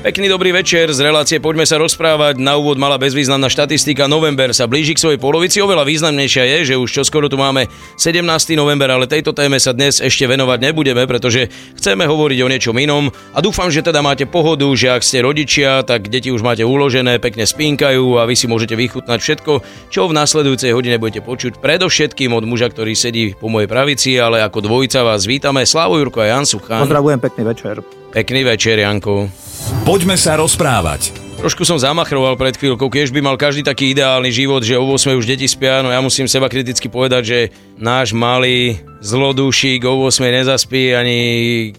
Pekný dobrý večer z relácie Poďme sa rozprávať. Na úvod mala bezvýznamná štatistika. November sa blíži k svojej polovici. Oveľa významnejšia je, že už čoskoro tu máme 17. november, ale tejto téme sa dnes ešte venovať nebudeme, pretože chceme hovoriť o niečom inom. A dúfam, že teda máte pohodu, že ak ste rodičia, tak deti už máte uložené, pekne spínkajú a vy si môžete vychutnať všetko, čo v nasledujúcej hodine budete počuť. Predovšetkým od muža, ktorý sedí po mojej pravici, ale ako dvojica vás vítame. Slávo Jurko a Jan Suchan. Pozdravujem, pekný večer. Pekný večer, Janko. Poďme sa rozprávať. Trošku som zamachroval pred chvíľkou, keď by mal každý taký ideálny život, že o 8 už deti spia, no ja musím seba kriticky povedať, že náš malý zlodúšik o 8 nezaspí, ani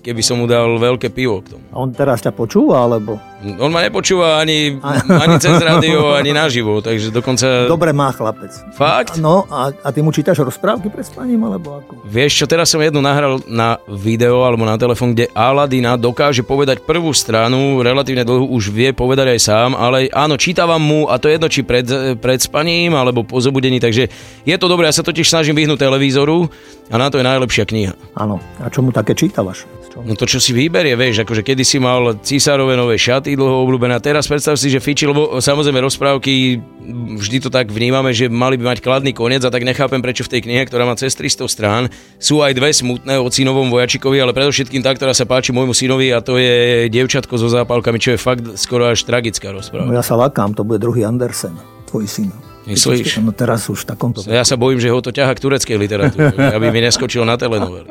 keby som mu dal veľké pivo k tomu. A on teraz ťa počúva, alebo? On ma nepočúva ani, ani cez rádio, ani naživo, takže dokonca... Dobre má chlapec. Fakt? No, a, a ty mu čítaš rozprávky pred spaním, alebo ako? Vieš čo, teraz som jednu nahral na video alebo na telefón, kde Aladina dokáže povedať prvú stranu, relatívne dlhú už vie povedať aj sám, ale áno, čítavam mu a to je jedno, či pred, pred spaním alebo po zobudení, takže je to dobré, ja sa totiž snažím vyhnúť televízoru a na to je najlepšia kniha. Áno. A čo mu také čítavaš? No to, čo si vyberie, vieš, akože kedy si mal císarové nové šaty dlho obľúbené a teraz predstav si, že fiči, lebo samozrejme rozprávky vždy to tak vnímame, že mali by mať kladný koniec a tak nechápem, prečo v tej knihe, ktorá má cez 300 strán, sú aj dve smutné o synovom vojačikovi, ale predovšetkým tá, ktorá sa páči môjmu synovi a to je dievčatko so zápalkami, čo je fakt skoro až tragická rozpráva. No ja sa lakám, to bude druhý Andersen, tvoj syn. Myslíš? No teraz už v takomto... Ja sa bojím, že ho to ťaha k tureckej literatúre, aby mi neskočil na telenovel.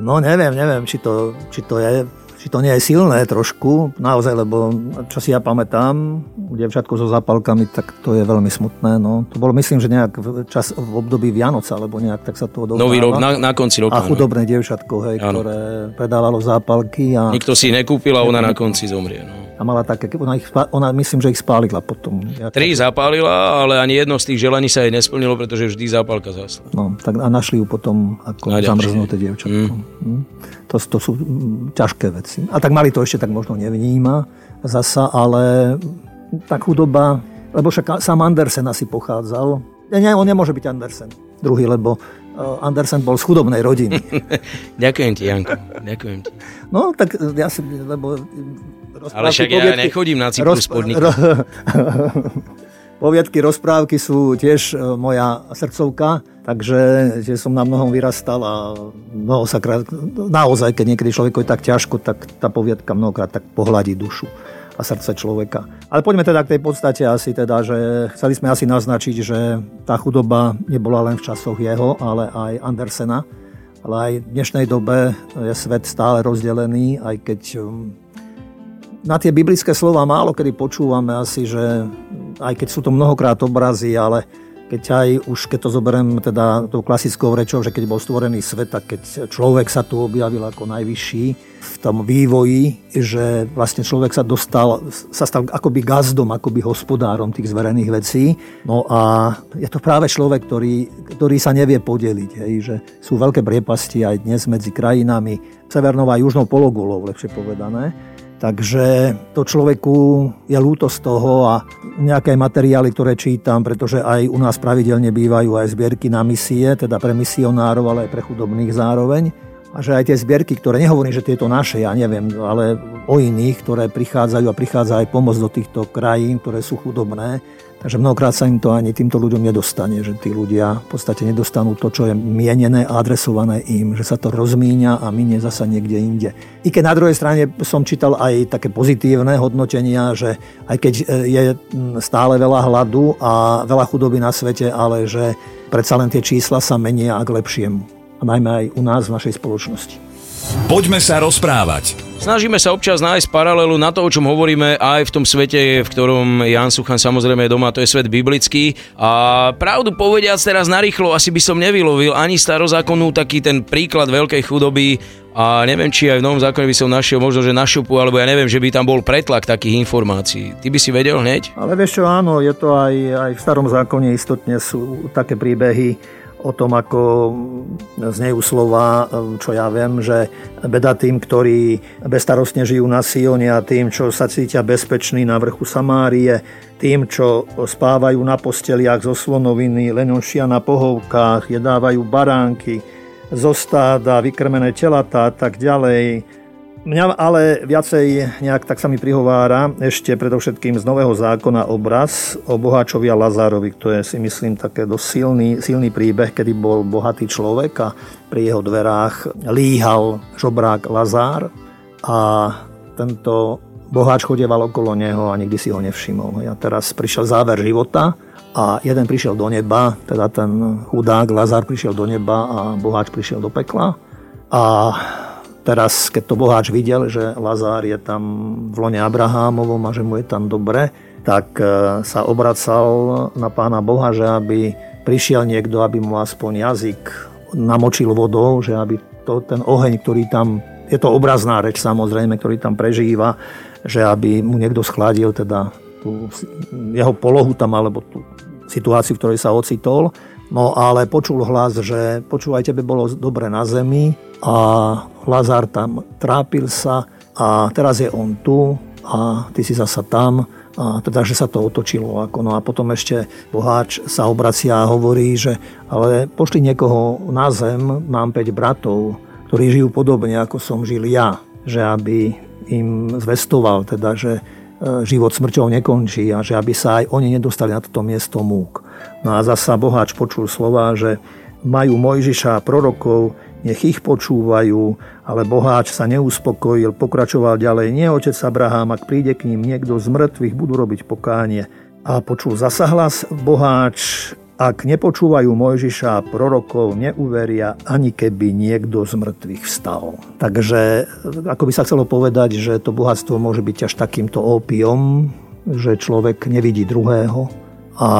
No neviem, neviem, či to, či to je či to nie je silné trošku, naozaj, lebo čo si ja pamätám, devčatko so zápalkami, tak to je veľmi smutné. No. To bolo, myslím, že nejak čas, v období Vianoca, alebo nejak tak sa to odohráva. Nový rok, na, na konci roka. A chudobné no. devčatko, hej, ktoré predávalo zápalky. A... Nikto si nekúpil a ona na konci zomrie. No. A mala také, ona, ich, ona myslím, že ich spálila potom. Ja Tri zapálila, ale ani jedno z tých želaní sa jej nesplnilo, pretože vždy zápalka zasla. No, tak a našli ju potom ako zamrznuté dievčatko. Mm. Hm? To, to sú ťažké veci. A tak mali to ešte tak možno nevníma zasa, ale tá chudoba, lebo však sám Andersen asi pochádzal. Nie, on nemôže byť Andersen druhý, lebo eh, Andersen bol z chudobnej rodiny. Ďakujem ti, Janko. Ďakujem ti. No, tak ja si, lebo... Ale však ja nechodím na Cyprus roz, ro, Poviedky, rozprávky sú tiež e, moja srdcovka, takže že som na mnohom vyrastal a mnoho sa krát, naozaj, keď niekedy človeku je tak ťažko, tak tá poviedka mnohokrát tak pohľadí dušu a srdce človeka. Ale poďme teda k tej podstate asi teda, že chceli sme asi naznačiť, že tá chudoba nebola len v časoch jeho, ale aj Andersena. Ale aj v dnešnej dobe je svet stále rozdelený, aj keď um, na tie biblické slova málo kedy počúvame asi, že aj keď sú to mnohokrát obrazy, ale keď aj už keď to zoberiem teda tou klasickou rečou, že keď bol stvorený svet, tak keď človek sa tu objavil ako najvyšší v tom vývoji, že vlastne človek sa dostal, sa stal akoby gazdom, akoby hospodárom tých zverených vecí. No a je to práve človek, ktorý, ktorý sa nevie podeliť, hej, že sú veľké priepasti aj dnes medzi krajinami severnou a južnou pologulou, lepšie povedané Takže to človeku je ľúto z toho a nejaké materiály, ktoré čítam, pretože aj u nás pravidelne bývajú aj zbierky na misie, teda pre misionárov, ale aj pre chudobných zároveň. A že aj tie zbierky, ktoré nehovorím, že tieto naše, ja neviem, ale o iných, ktoré prichádzajú a prichádza aj pomoc do týchto krajín, ktoré sú chudobné, Takže mnohokrát sa im to ani týmto ľuďom nedostane, že tí ľudia v podstate nedostanú to, čo je mienené a adresované im, že sa to rozmíňa a minie zasa niekde inde. I keď na druhej strane som čítal aj také pozitívne hodnotenia, že aj keď e, je stále veľa hladu a veľa chudoby na svete, ale že predsa len tie čísla sa menia a k lepšiemu. A najmä aj u nás v našej spoločnosti. Poďme sa rozprávať. Snažíme sa občas nájsť paralelu na to, o čom hovoríme aj v tom svete, v ktorom Jan Suchan samozrejme je doma, to je svet biblický. A pravdu povediac teraz narýchlo asi by som nevylovil ani starozákonnú taký ten príklad veľkej chudoby a neviem, či aj v Novom zákone by som našiel možno, že na šupu, alebo ja neviem, že by tam bol pretlak takých informácií. Ty by si vedel hneď? Ale vieš čo, áno, je to aj, aj v starom zákone istotne sú také príbehy, o tom, ako znejú slova, čo ja viem, že beda tým, ktorí bezstarostne žijú na Sione a tým, čo sa cítia bezpeční na vrchu Samárie, tým, čo spávajú na posteliach zo slonoviny, len na pohovkách, jedávajú baránky, zo stáda, vykrmené telatá a tak ďalej. Mňa ale viacej nejak tak sa mi prihovára ešte predovšetkým z Nového zákona obraz o boháčovi a Lazárovi. To je si myslím také dosť silný, silný príbeh, kedy bol bohatý človek a pri jeho dverách líhal žobrák Lazár a tento boháč chodieval okolo neho a nikdy si ho nevšimol. A teraz prišiel záver života a jeden prišiel do neba, teda ten chudák Lazár prišiel do neba a boháč prišiel do pekla. A Teraz, keď to boháč videl, že Lazár je tam v lone Abrahámovom a že mu je tam dobre, tak e, sa obracal na pána Boha, že aby prišiel niekto, aby mu aspoň jazyk namočil vodou, že aby to, ten oheň, ktorý tam, je to obrazná reč samozrejme, ktorý tam prežíva, že aby mu niekto schladil teda tú jeho polohu tam, alebo tú situáciu, v ktorej sa ocitol. No ale počul hlas, že počúvaj, tebe bolo dobre na zemi a Lazar tam trápil sa a teraz je on tu a ty si zasa tam a teda, že sa to otočilo. Ako, no a potom ešte boháč sa obracia a hovorí, že ale pošli niekoho na zem, mám 5 bratov, ktorí žijú podobne, ako som žil ja, že aby im zvestoval, teda, že e, život smrťou nekončí a že aby sa aj oni nedostali na toto miesto múk. No a zasa boháč počul slova, že majú Mojžiša a prorokov, nech ich počúvajú, ale boháč sa neuspokojil, pokračoval ďalej. Nie otec Abraham, ak príde k ním niekto z mŕtvych, budú robiť pokánie. A počul zasa hlas boháč, ak nepočúvajú Mojžiša a prorokov, neuveria, ani keby niekto z mŕtvych vstal. Takže ako by sa chcelo povedať, že to bohatstvo môže byť až takýmto ópiom, že človek nevidí druhého a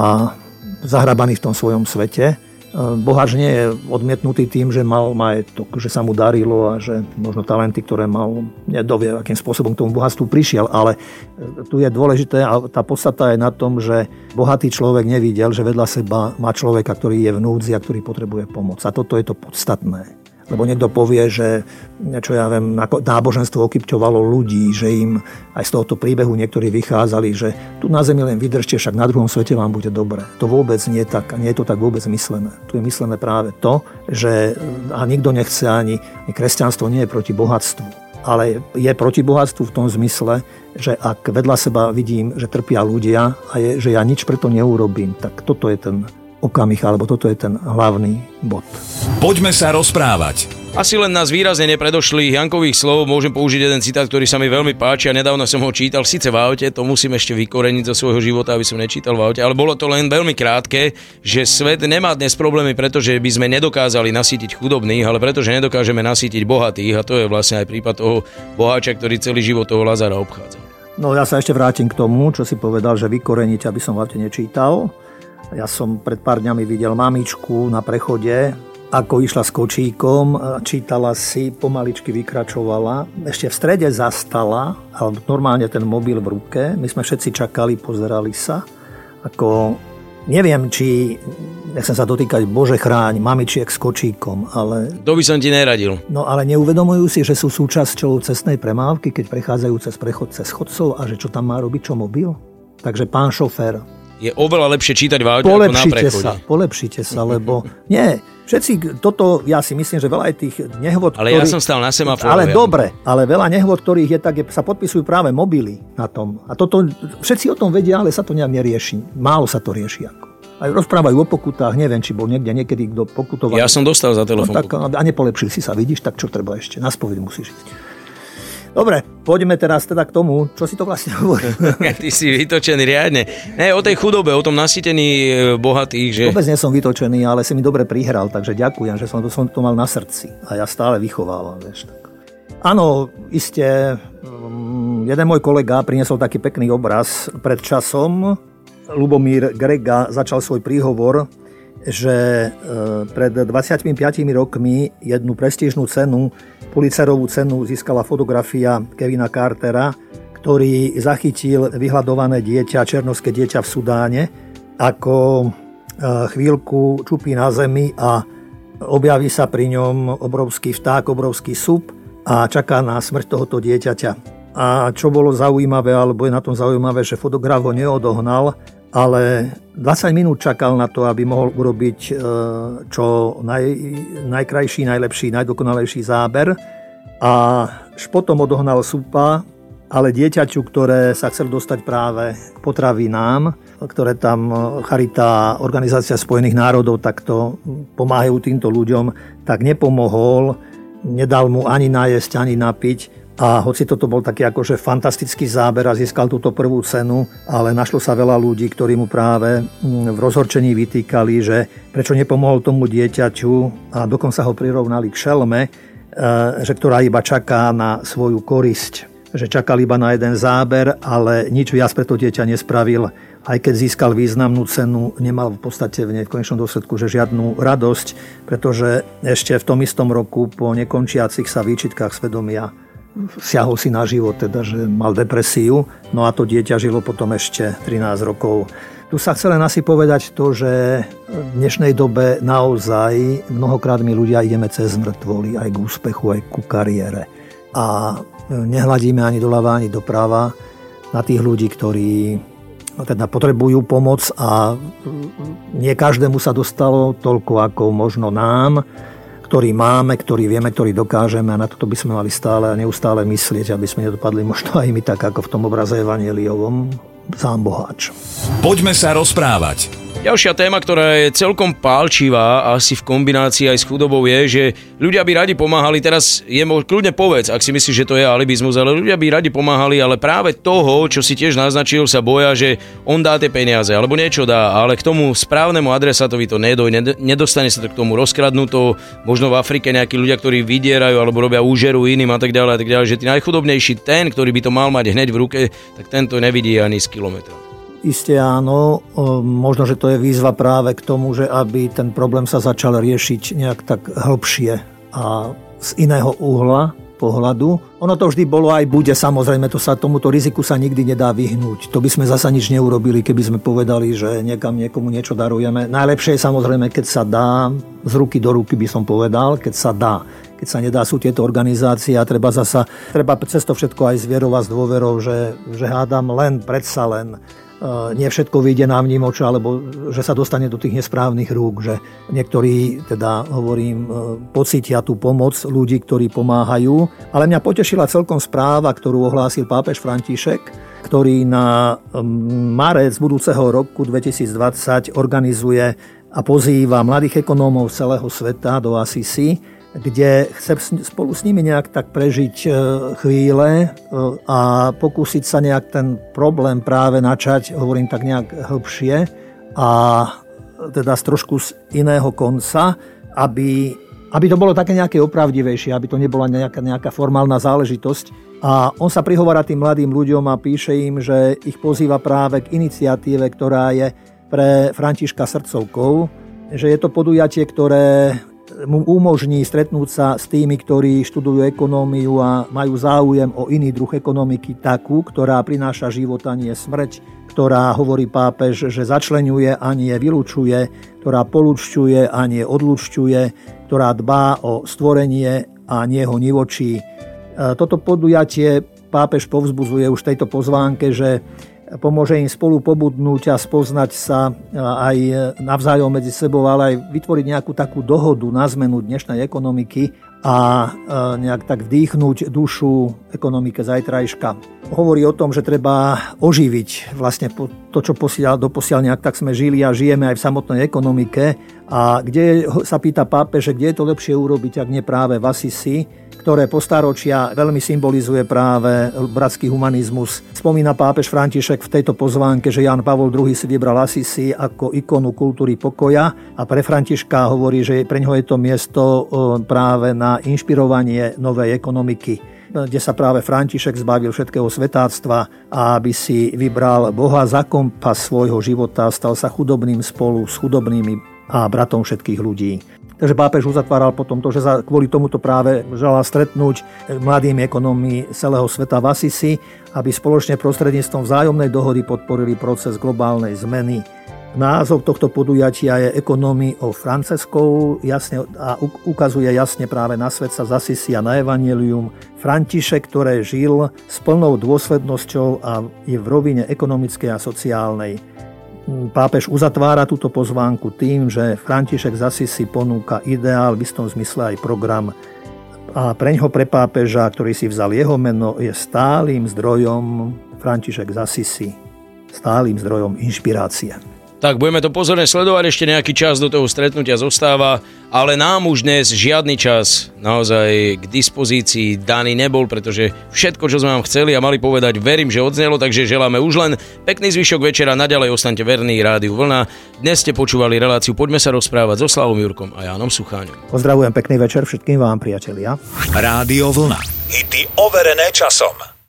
zahrabaný v tom svojom svete Boháč nie je odmietnutý tým, že mal majetok, že sa mu darilo a že možno talenty, ktoré mal, nedovie, akým spôsobom k tomu bohatstvu prišiel, ale e, tu je dôležité a tá podstata je na tom, že bohatý človek nevidel, že vedľa seba má človeka, ktorý je v núdzi a ktorý potrebuje pomoc. A toto je to podstatné. Lebo niekto povie, že čo ja viem, náboženstvo okypťovalo ľudí, že im aj z tohoto príbehu niektorí vychádzali, že tu na zemi len vydržte, však na druhom svete vám bude dobre. To vôbec nie je tak, nie je to tak vôbec myslené. Tu je myslené práve to, že a nikto nechce ani, kresťanstvo nie je proti bohatstvu ale je proti bohatstvu v tom zmysle, že ak vedľa seba vidím, že trpia ľudia a je, že ja nič preto neurobím, tak toto je ten okamih, alebo toto je ten hlavný bod. Poďme sa rozprávať. Asi len nás výrazne nepredošli Jankových slov môžem použiť jeden citát, ktorý sa mi veľmi páči a nedávno som ho čítal, síce v aute, to musím ešte vykoreniť zo svojho života, aby som nečítal v aute, ale bolo to len veľmi krátke, že svet nemá dnes problémy, pretože by sme nedokázali nasýtiť chudobných, ale pretože nedokážeme nasýtiť bohatých a to je vlastne aj prípad toho boháča, ktorý celý život toho Lazara obchádza. No ja sa ešte vrátim k tomu, čo si povedal, že vykoreniť, aby som v aute nečítal. Ja som pred pár dňami videl mamičku na prechode, ako išla s kočíkom, čítala si, pomaličky vykračovala, ešte v strede zastala, ale normálne ten mobil v ruke. My sme všetci čakali, pozerali sa. Ako, neviem, či, nechcem sa dotýkať, bože chráň, mamičiek s kočíkom, ale... To by som ti neradil. No ale neuvedomujú si, že sú súčasťou cestnej premávky, keď prechádzajú cez prechod cez chodcov a že čo tam má robiť, čo mobil? Takže pán šofér, je oveľa lepšie čítať v aute ako na prechode. sa, polepšite sa, lebo nie, všetci, toto, ja si myslím, že veľa aj tých nehôd, Ale ktorý, ja som stal na semafóre. Ale ja. dobre, ale veľa nehôd, ktorých je tak, je, sa podpisujú práve mobily na tom. A toto, všetci o tom vedia, ale sa to nejak nerieši. Málo sa to rieši ako. Aj rozprávajú o pokutách, neviem, či bol niekde niekedy kto pokutoval. Ja som dostal za telefón. No, tak, a nepolepšil si sa, vidíš, tak čo treba ešte? Na spoveď musíš ísť. Dobre, poďme teraz teda k tomu, čo si to vlastne hovorí. Ty si vytočený riadne. Ne, o tej chudobe, o tom nasýtení e, bohatých, že... Vôbec nie som vytočený, ale si mi dobre prihral, takže ďakujem, že som to, som to mal na srdci. A ja stále vychovávam, vieš. Tak. Áno, iste, mm, jeden môj kolega priniesol taký pekný obraz pred časom. Lubomír Grega začal svoj príhovor že e, pred 25 rokmi jednu prestížnú cenu, Pulitzerovú cenu získala fotografia Kevina Cartera, ktorý zachytil vyhľadované dieťa, černovské dieťa v Sudáne, ako e, chvíľku čupí na zemi a objaví sa pri ňom obrovský vták, obrovský sup a čaká na smrť tohoto dieťaťa. A čo bolo zaujímavé, alebo je na tom zaujímavé, že fotograf ho neodohnal, ale 20 minút čakal na to, aby mohol urobiť e, čo naj, najkrajší, najlepší, najdokonalejší záber. A špotom odohnal súpa, ale dieťaťu, ktoré sa chcel dostať práve potravinám, ktoré tam Charita, Organizácia spojených národov takto pomáhajú týmto ľuďom, tak nepomohol, nedal mu ani najesť, ani napiť, a hoci toto bol taký akože fantastický záber a získal túto prvú cenu, ale našlo sa veľa ľudí, ktorí mu práve mm, v rozhorčení vytýkali, že prečo nepomohol tomu dieťaťu a dokonca ho prirovnali k šelme, e, že ktorá iba čaká na svoju korisť. Že čakal iba na jeden záber, ale nič viac pre to dieťa nespravil. Aj keď získal významnú cenu, nemal v podstate v nej v konečnom dôsledku že žiadnu radosť, pretože ešte v tom istom roku po nekončiacich sa výčitkách svedomia siahol si na život, teda, že mal depresiu, no a to dieťa žilo potom ešte 13 rokov. Tu sa chcem len asi povedať to, že v dnešnej dobe naozaj mnohokrát my ľudia ideme cez mŕtvoly aj k úspechu, aj ku kariére. A nehľadíme ani doľava, ani doprava na tých ľudí, ktorí teda potrebujú pomoc a nie každému sa dostalo toľko ako možno nám ktorý máme, ktorý vieme, ktorý dokážeme a na toto by sme mali stále a neustále myslieť, aby sme nedopadli možno aj my tak, ako v tom obraze Evangeliovom, sám boháč. Poďme sa rozprávať. Ďalšia téma, ktorá je celkom pálčivá, asi v kombinácii aj s chudobou, je, že ľudia by radi pomáhali, teraz je kľudne povedz, ak si myslíš, že to je alibizmus, ale ľudia by radi pomáhali, ale práve toho, čo si tiež naznačil, sa boja, že on dá tie peniaze, alebo niečo dá, ale k tomu správnemu adresátovi to nedoj, nedostane sa to k tomu rozkradnuto, možno v Afrike nejakí ľudia, ktorí vydierajú alebo robia úžeru iným a tak ďalej a tak ďalej, že tí najchudobnejší, ten, ktorý by to mal mať hneď v ruke, tak tento nevidí ani z kilometra. Isté áno, možno, že to je výzva práve k tomu, že aby ten problém sa začal riešiť nejak tak hĺbšie a z iného uhla pohľadu. Ono to vždy bolo aj bude, samozrejme, to sa tomuto riziku sa nikdy nedá vyhnúť. To by sme zasa nič neurobili, keby sme povedali, že niekam niekomu niečo darujeme. Najlepšie je samozrejme, keď sa dá, z ruky do ruky by som povedal, keď sa dá. Keď sa nedá, sú tieto organizácie a treba zasa, treba cez to všetko aj zvierovať s dôverou, že, že hádam len, predsa len nie všetko vyjde nám vnímoča, alebo že sa dostane do tých nesprávnych rúk, že niektorí, teda hovorím, e, pocítia tú pomoc ľudí, ktorí pomáhajú. Ale mňa potešila celkom správa, ktorú ohlásil pápež František, ktorý na marec budúceho roku 2020 organizuje a pozýva mladých ekonómov z celého sveta do Asisi kde chce spolu s nimi nejak tak prežiť e, chvíle e, a pokúsiť sa nejak ten problém práve načať, hovorím tak nejak hĺbšie a teda z trošku z iného konca, aby, aby to bolo také nejaké opravdivejšie, aby to nebola nejaká, nejaká formálna záležitosť. A on sa prihovára tým mladým ľuďom a píše im, že ich pozýva práve k iniciatíve, ktorá je pre Františka Srdcovkov, že je to podujatie, ktoré mu umožní stretnúť sa s tými, ktorí študujú ekonómiu a majú záujem o iný druh ekonomiky, takú, ktorá prináša život a nie smrť, ktorá, hovorí pápež, že začlenuje a nie vylúčuje, ktorá polúčťuje a nie odlučťuje, ktorá dbá o stvorenie a nie ho nivočí. E, toto podujatie pápež povzbuzuje už tejto pozvánke, že pomôže im spolu pobudnúť a spoznať sa aj navzájom medzi sebou, ale aj vytvoriť nejakú takú dohodu na zmenu dnešnej ekonomiky a nejak tak vdýchnuť dušu ekonomike zajtrajška. Hovorí o tom, že treba oživiť vlastne to, čo posiaľ, doposiaľ nejak tak sme žili a žijeme aj v samotnej ekonomike. A kde sa pýta pápe, že kde je to lepšie urobiť, ak nie práve v Asisi, ktoré postaročia veľmi symbolizuje práve bratský humanizmus. Spomína pápež František v tejto pozvánke, že Jan Pavol II si vybral Asisi ako ikonu kultúry pokoja a pre Františka hovorí, že pre ňoho je to miesto práve na inšpirovanie novej ekonomiky kde sa práve František zbavil všetkého svetáctva a aby si vybral Boha za kompas svojho života stal sa chudobným spolu s chudobnými a bratom všetkých ľudí. Takže pápež uzatváral potom to, že sa kvôli tomuto práve žala stretnúť mladými ekonómi celého sveta v Asisi, aby spoločne prostredníctvom vzájomnej dohody podporili proces globálnej zmeny. Názov tohto podujatia je Ekonomii o Franceskov jasne, a ukazuje jasne práve na svet sa z Asisi a na Evangelium František, ktoré žil s plnou dôslednosťou a je v rovine ekonomickej a sociálnej pápež uzatvára túto pozvánku tým, že František zasi si ponúka ideál, v istom zmysle aj program a preňho pre pápeža, ktorý si vzal jeho meno, je stálym zdrojom František Zasisi, stálym zdrojom inšpirácie. Tak budeme to pozorne sledovať, ešte nejaký čas do toho stretnutia zostáva, ale nám už dnes žiadny čas naozaj k dispozícii daný nebol, pretože všetko, čo sme vám chceli a mali povedať, verím, že odznelo, takže želáme už len pekný zvyšok večera, naďalej ostaňte verní Rádiu Vlna. Dnes ste počúvali reláciu Poďme sa rozprávať so Slavom Jurkom a Jánom Sucháňom. Pozdravujem pekný večer všetkým vám, priatelia. Rádio Vlna. Hity overené časom.